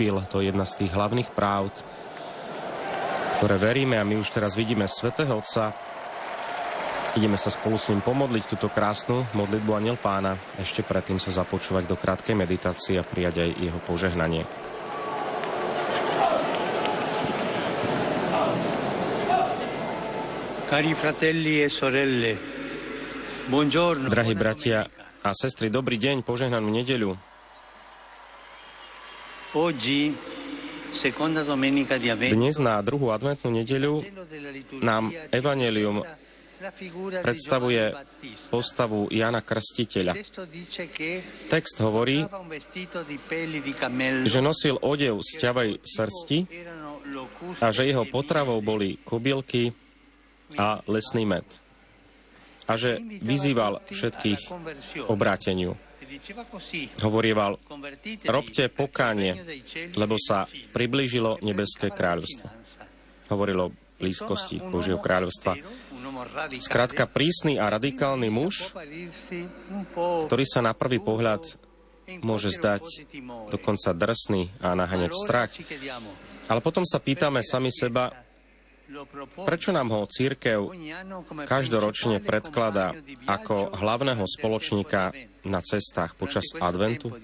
vykúpil. To je jedna z tých hlavných práv, ktoré veríme a my už teraz vidíme Svetého Otca. Ideme sa spolu s ním pomodliť túto krásnu modlitbu Aniel Pána. Ešte predtým sa započúvať do krátkej meditácie a prijať aj jeho požehnanie. Cari fratelli e sorelle, buongiorno. Drahí bratia a sestry, dobrý deň, požehnanú nedeľu. Dnes na druhú adventnú nedeľu nám Evangelium predstavuje postavu Jana Krstiteľa. Text hovorí, že nosil odev z ťavej srsti a že jeho potravou boli kobylky a lesný med. A že vyzýval všetkých obráteniu. Hovorieval, robte pokánie, lebo sa priblížilo nebeské kráľovstvo. Hovorilo o blízkosti Božieho kráľovstva. Skrátka prísny a radikálny muž, ktorý sa na prvý pohľad môže zdať dokonca drsný a naháňať strach. Ale potom sa pýtame sami seba, Prečo nám ho církev každoročne predkladá ako hlavného spoločníka na cestách počas adventu?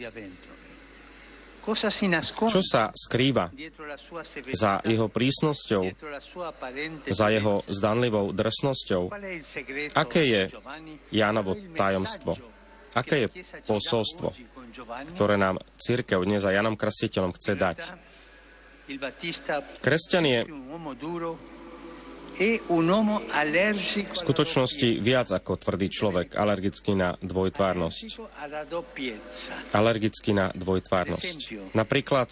Čo sa skrýva za jeho prísnosťou, za jeho zdanlivou drsnosťou? Aké je Jánovo tajomstvo? Aké je posolstvo, ktoré nám církev dnes za Janom Krstiteľom chce dať? Kresťan je v skutočnosti viac ako tvrdý človek, alergický na dvojtvárnosť. Alergický na dvojtvárnosť. Napríklad,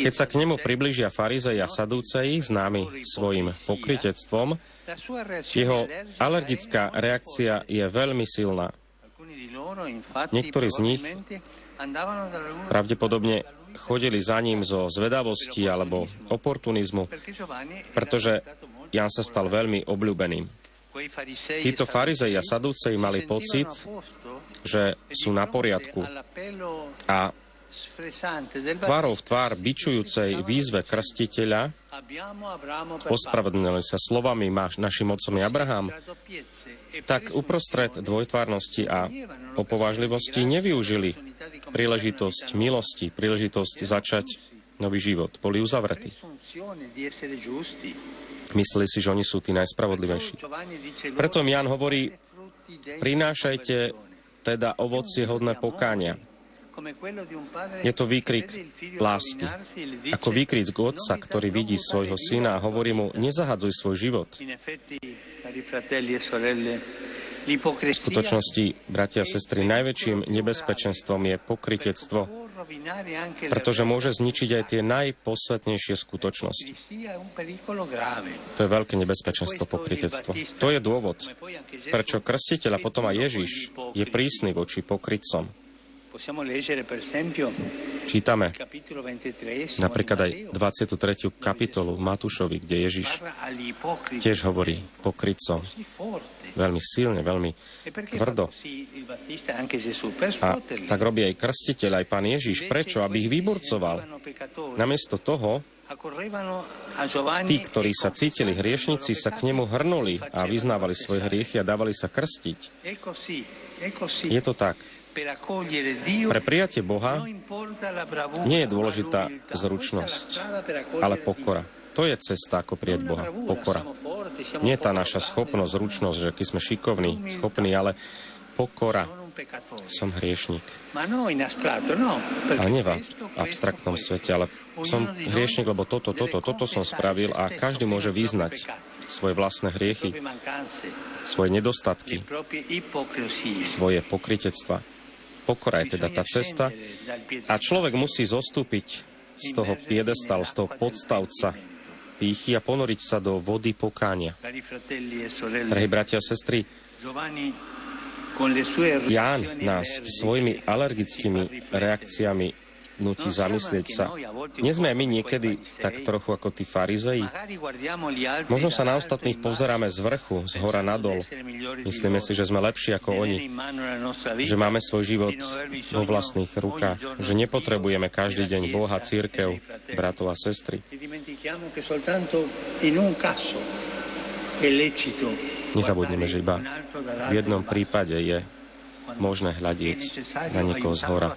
keď sa k nemu približia farizeji a sadúceji, známy svojim pokritectvom, jeho alergická reakcia je veľmi silná. Niektorí z nich pravdepodobne chodili za ním zo zvedavosti alebo oportunizmu, pretože Jan sa stal veľmi obľúbeným. Títo farizei a sadúcej mali pocit, že sú na poriadku a tvárov v tvár bičujúcej výzve krstiteľa ospravedlnili sa slovami našim otcom Abraham, tak uprostred dvojtvárnosti a opovážlivosti nevyužili príležitosť milosti, príležitosť začať nový život. Boli uzavretí. Mysleli si, že oni sú tí najspravodlivejší. Preto Jan hovorí, prinášajte teda ovocie hodné pokánia. Je to výkrik lásky. Ako výkrik otca, ktorý vidí svojho syna a hovorí mu, nezahadzuj svoj život. V skutočnosti, bratia a sestry, najväčším nebezpečenstvom je pokritectvo, pretože môže zničiť aj tie najposvetnejšie skutočnosti. To je veľké nebezpečenstvo pokritectvo. To je dôvod, prečo krstiteľ a potom aj Ježiš je prísny voči pokrytcom. Čítame napríklad aj 23. kapitolu v Matúšovi, kde Ježiš tiež hovorí pokrytcom veľmi silne, veľmi e tvrdo. A tak robí aj krstiteľ, aj pán Ježiš. Prečo? Aby ich vyburcoval. Namiesto toho, tí, ktorí sa cítili hriešnici, sa k nemu hrnuli a vyznávali svoje hriechy a dávali sa krstiť. Je to tak. Pre prijatie Boha nie je dôležitá zručnosť, ale pokora. To je cesta, ako prijať Boha. Pokora. Nie tá naša schopnosť, zručnosť, že keď sme šikovní, schopní, ale pokora. Som hriešnik. Ale nie v abstraktnom svete, ale som hriešnik, lebo toto, toto, toto som spravil a každý môže vyznať svoje vlastné hriechy, svoje nedostatky, svoje pokritectva. Pokora je teda tá cesta a človek musí zostúpiť z toho piedestalu, z toho podstavca pýchy a ponoriť sa do vody pokánia. Drahí bratia a sestry, Ján nás svojimi alergickými reakciami nutí zamyslieť sa. Nie sme aj my niekedy tak trochu ako tí farizei? Možno sa na ostatných pozeráme z vrchu, z hora nadol. Myslíme si, že sme lepší ako oni, že máme svoj život vo vlastných rukách, že nepotrebujeme každý deň Boha, církev, bratov a sestry. Nezabudneme, že iba v jednom prípade je možné hľadiť na niekoho z hora.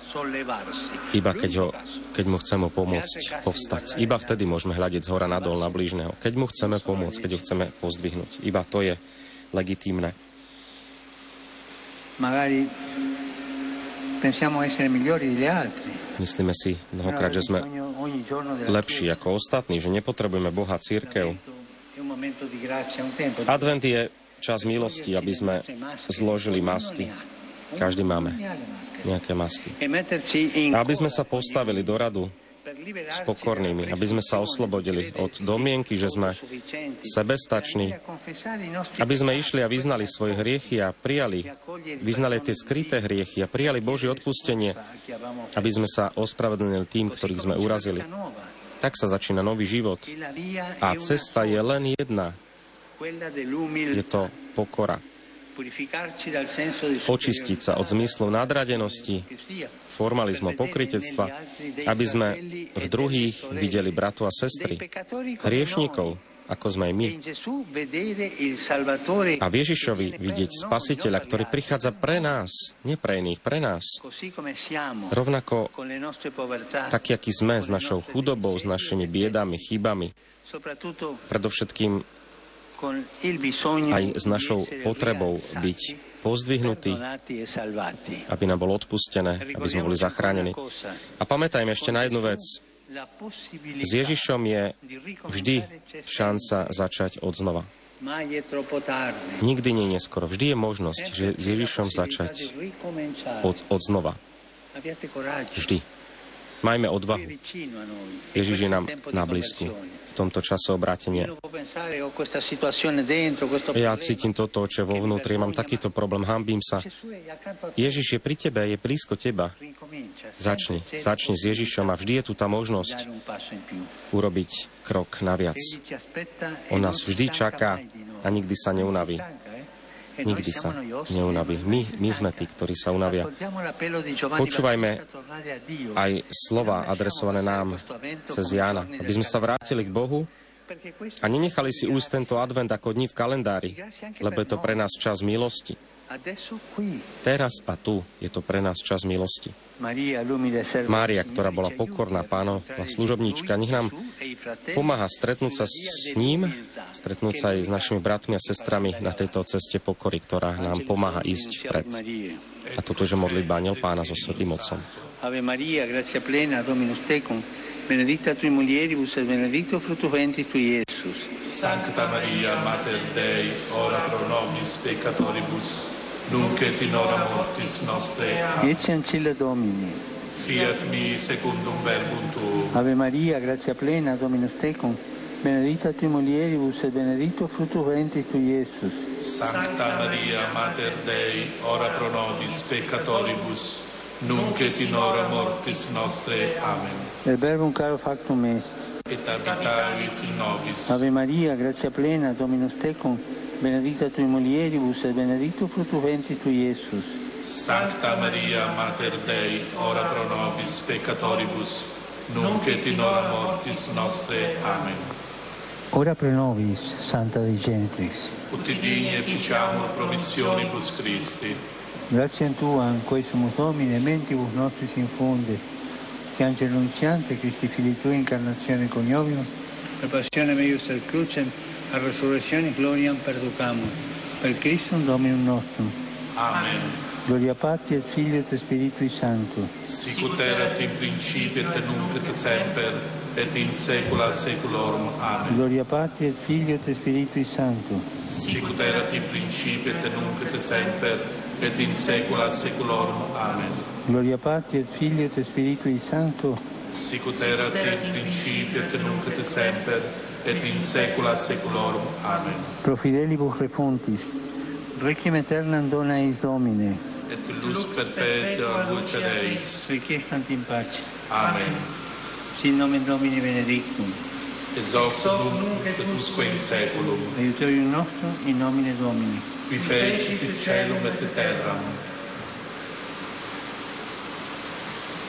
Iba keď, ho, keď mu chceme pomôcť povstať. Iba vtedy môžeme hľadiť z hora nadol na blížneho. Keď mu chceme pomôcť, keď ho chceme pozdvihnúť. Iba to je legitímne. Myslíme si mnohokrát, že sme lepší ako ostatní, že nepotrebujeme Boha církev. Advent je čas milosti, aby sme zložili masky každý máme nejaké masky. Aby sme sa postavili do radu s pokornými, aby sme sa oslobodili od domienky, že sme sebestační, aby sme išli a vyznali svoje hriechy a prijali, vyznali tie skryté hriechy a prijali Božie odpustenie, aby sme sa ospravedlnili tým, ktorých sme urazili. Tak sa začína nový život. A cesta je len jedna. Je to pokora očistiť sa od zmyslu nadradenosti, formalizmu, pokritectva, aby sme v druhých videli bratu a sestry, hriešnikov, ako sme aj my. A v Ježišovi vidieť spasiteľa, ktorý prichádza pre nás, nie pre iných, pre nás. Rovnako taký, aký sme, s našou chudobou, s našimi biedami, chybami. Predovšetkým aj s našou potrebou byť pozdvihnutí, aby nám bolo odpustené, aby sme boli zachránení. A pamätajme ešte na jednu vec. S Ježišom je vždy šanca začať od znova. Nikdy nie je neskoro. Vždy je možnosť, že s Ježišom začať od, od znova. Vždy. Majme odvahu. Ježiš je nám na blízku v tomto čase obrátenia. Ja cítim toto, čo vo vnútri, mám takýto problém, hambím sa. Ježiš je pri tebe, je blízko teba. Začni, začni s Ježišom a vždy je tu tá možnosť urobiť krok naviac. On nás vždy čaká a nikdy sa neunaví. Nikdy sa neunaví. My, my sme tí, ktorí sa unavia. Počúvajme aj slova adresované nám cez Jána, aby sme sa vrátili k Bohu a nenechali si úsť tento advent ako dní v kalendári, lebo je to pre nás čas milosti. Teraz a tu je to pre nás čas milosti. Mária, ktorá bola pokorná pánova služobníčka, nech nám pomáha stretnúť sa s ním, stretnúť sa aj s našimi bratmi a sestrami na tejto ceste pokory, ktorá nám pomáha ísť vpred. A toto je modlitba Aniel Pána so Svetým Otcom. Ave Maria, gracia plena, Dominus tecum, benedicta tui mulieribus et benedictus fructus ventris tui, Iesus. Sancta Maria, Mater Dei, ora pro nobis peccatoribus, nunc et in hora mortis nostre. Ecce ancilla Domini. Fiat mi secundum verbum tuum. Ave Maria, grazia plena, Dominus tecum, benedicta tu mulieribus et benedicto fructus ventris tui, Iesus. Sancta Maria, Mater Dei, ora pro nobis peccatoribus, nunc et in hora mortis nostre. Amen. Et verbum caro factum est. Et abitavit in nobis. Ave Maria, grazia plena, Dominus tecum, benedicta tui mulieribus et benedictus fructus ventris tui, Iesus. Sancta Maria, Mater Dei, ora pro nobis peccatoribus, nunc et in hora mortis nostre. Amen. Ora pro nobis, Santa Dei Gentris. Ut digni efficiamur promissionibus Christi. Grazie a Tua, in cui sumus Domine, mentibus nostris infunde, che angelo annunziante, Cristi Fili Tui, incarnazione coniovimus, per passione meius al crucem, a resurrezione gloriam perducamur. Per Cristo Dominum nostrum. Amen. Gloria Patri et Figlio et Spiritui Sancto. Sicut erat in principio et nunc et semper et in saecula saeculorum. Amen. Gloria Patri et Figlio et Spiritui Sancto. Sicut erat in principio et nunc et semper et in saecula saeculorum. Amen. Gloria Patri et Figlio et Spiritui Sancto. Sicut erat in principio et nunc et semper et in saecula saeculorum. Amen. Pro fidelibus refontis, requiem aeternam dona eis Domine, et lux perpetua luce Deis, requiescant in pace. Amen. Sin nomen Domini benedictum. Ex hoc nunc et usque in saeculum. Aiutorium nostrum in nomine Domini. Qui fecit celum et terram.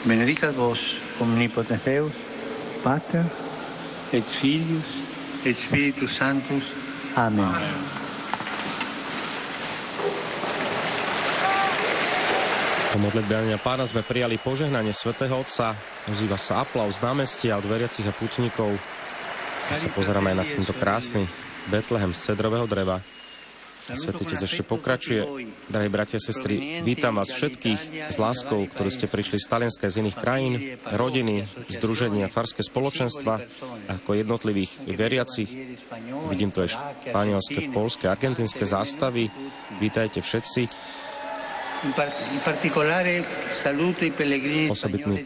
Benedicat vos omnipotens Deus, Pater et Filius et Spiritus Sanctus. Amen. Po modlitbe Ania Pána sme prijali požehnanie svätého Otca. Ozýva sa aplauz z námestia od veriacich a putníkov. My sa pozeráme aj na tento krásny Betlehem z cedrového dreva. A Svetý ešte pokračuje. Drahí bratia a sestry, vítam vás všetkých s láskou, ktorí ste prišli z Talianska z iných krajín, rodiny, združenia, farské spoločenstva, ako jednotlivých veriacich. Vidím tu aj španielské, polské, argentinské zástavy. Vítajte všetci. Osobitný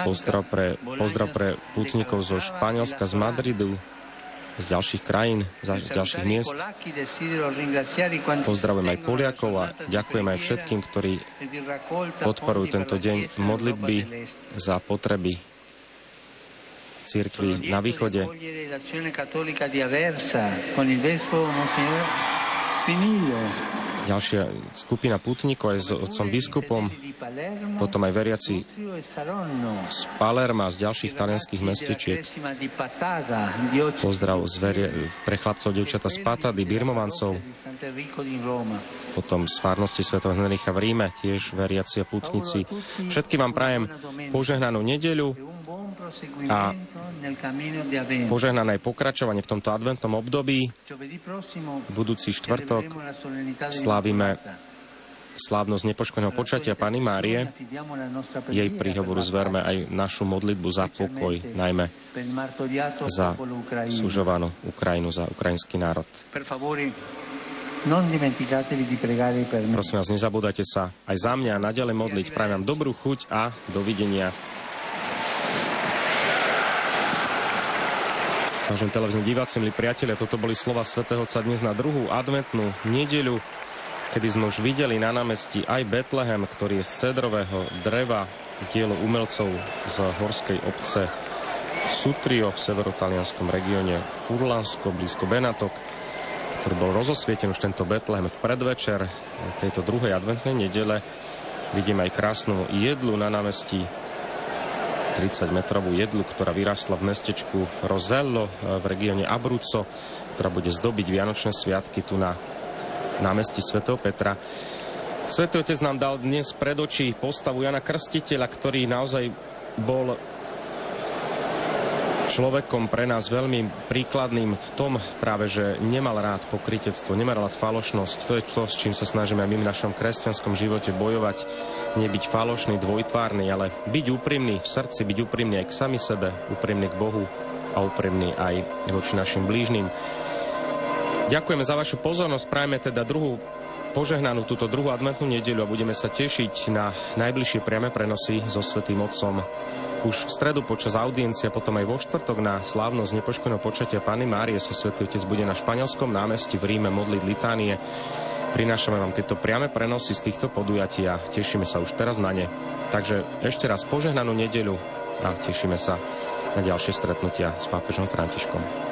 pozdrav pre, pozdrav pre putníkov zo Španielska, z Madridu, z ďalších krajín, z ďalších miest. Pozdravujem aj Poliakov a ďakujem aj všetkým, ktorí podporujú tento deň modlitby za potreby církvy na východe. Ďalšia skupina putníkov aj s otcom biskupom, potom aj veriaci z Palerma, z ďalších talianských mestečiek. Pozdrav z verie, pre chlapcov, devčata z Patady, Birmovancov, potom z Fárnosti Sv. Henricha v Ríme, tiež veriaci a putníci. Všetkým vám prajem požehnanú nedeľu, a požehnané pokračovanie v tomto adventnom období. Budúci štvrtok slávime slávnosť nepoškodeného počatia Pany Márie. Jej príhovoru zverme aj našu modlitbu za pokoj, najmä za sužovanú Ukrajinu, za ukrajinský národ. Prosím vás, nezabúdajte sa aj za mňa naďalej modliť. Prajem vám dobrú chuť a dovidenia. Vážení televízni diváci, milí priatelia, toto boli slova svätého Otca dnes na druhú adventnú nedeľu, kedy sme už videli na námestí aj Betlehem, ktorý je z cedrového dreva, dielo umelcov z horskej obce Sutrio v severotalianskom regióne Furlansko, blízko Benatok, ktorý bol rozosvietený už tento Betlehem v predvečer tejto druhej adventnej nedele. Vidíme aj krásnu jedlu na námestí 30-metrovú jedlu, ktorá vyrastla v mestečku Rosello eh, v regióne Abruzzo, ktorá bude zdobiť Vianočné sviatky tu na námestí svätého Petra. Svetý Otec nám dal dnes pred oči postavu Jana Krstiteľa, ktorý naozaj bol človekom pre nás veľmi príkladným v tom práve, že nemal rád pokritectvo, nemal rád falošnosť. To je to, s čím sa snažíme aj my v našom kresťanskom živote bojovať. Nebyť falošný, dvojtvárny, ale byť úprimný v srdci, byť úprimný aj k sami sebe, úprimný k Bohu a úprimný aj voči našim blížnym. Ďakujeme za vašu pozornosť, prajeme teda druhú požehnanú túto druhú adventnú nedeľu a budeme sa tešiť na najbližšie priame prenosy so Svetým Otcom už v stredu počas audiencie, potom aj vo štvrtok na slávnosť nepoškodeného počatia Pany Márie sa Svetý Otec bude na španielskom námestí v Ríme modliť litánie. Prinášame vám tieto priame prenosy z týchto podujatí a tešíme sa už teraz na ne. Takže ešte raz požehnanú nedeľu a tešíme sa na ďalšie stretnutia s pápežom Františkom.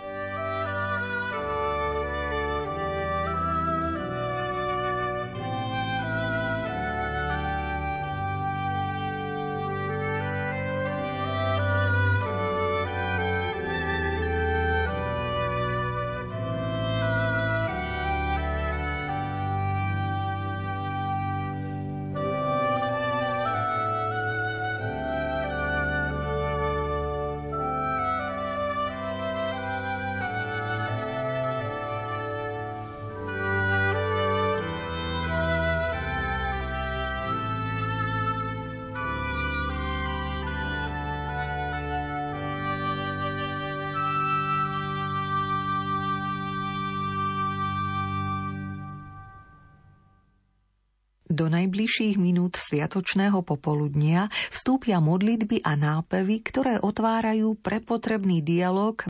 Do najbližších minút sviatočného popoludnia vstúpia modlitby a nápevy, ktoré otvárajú prepotrebný dialog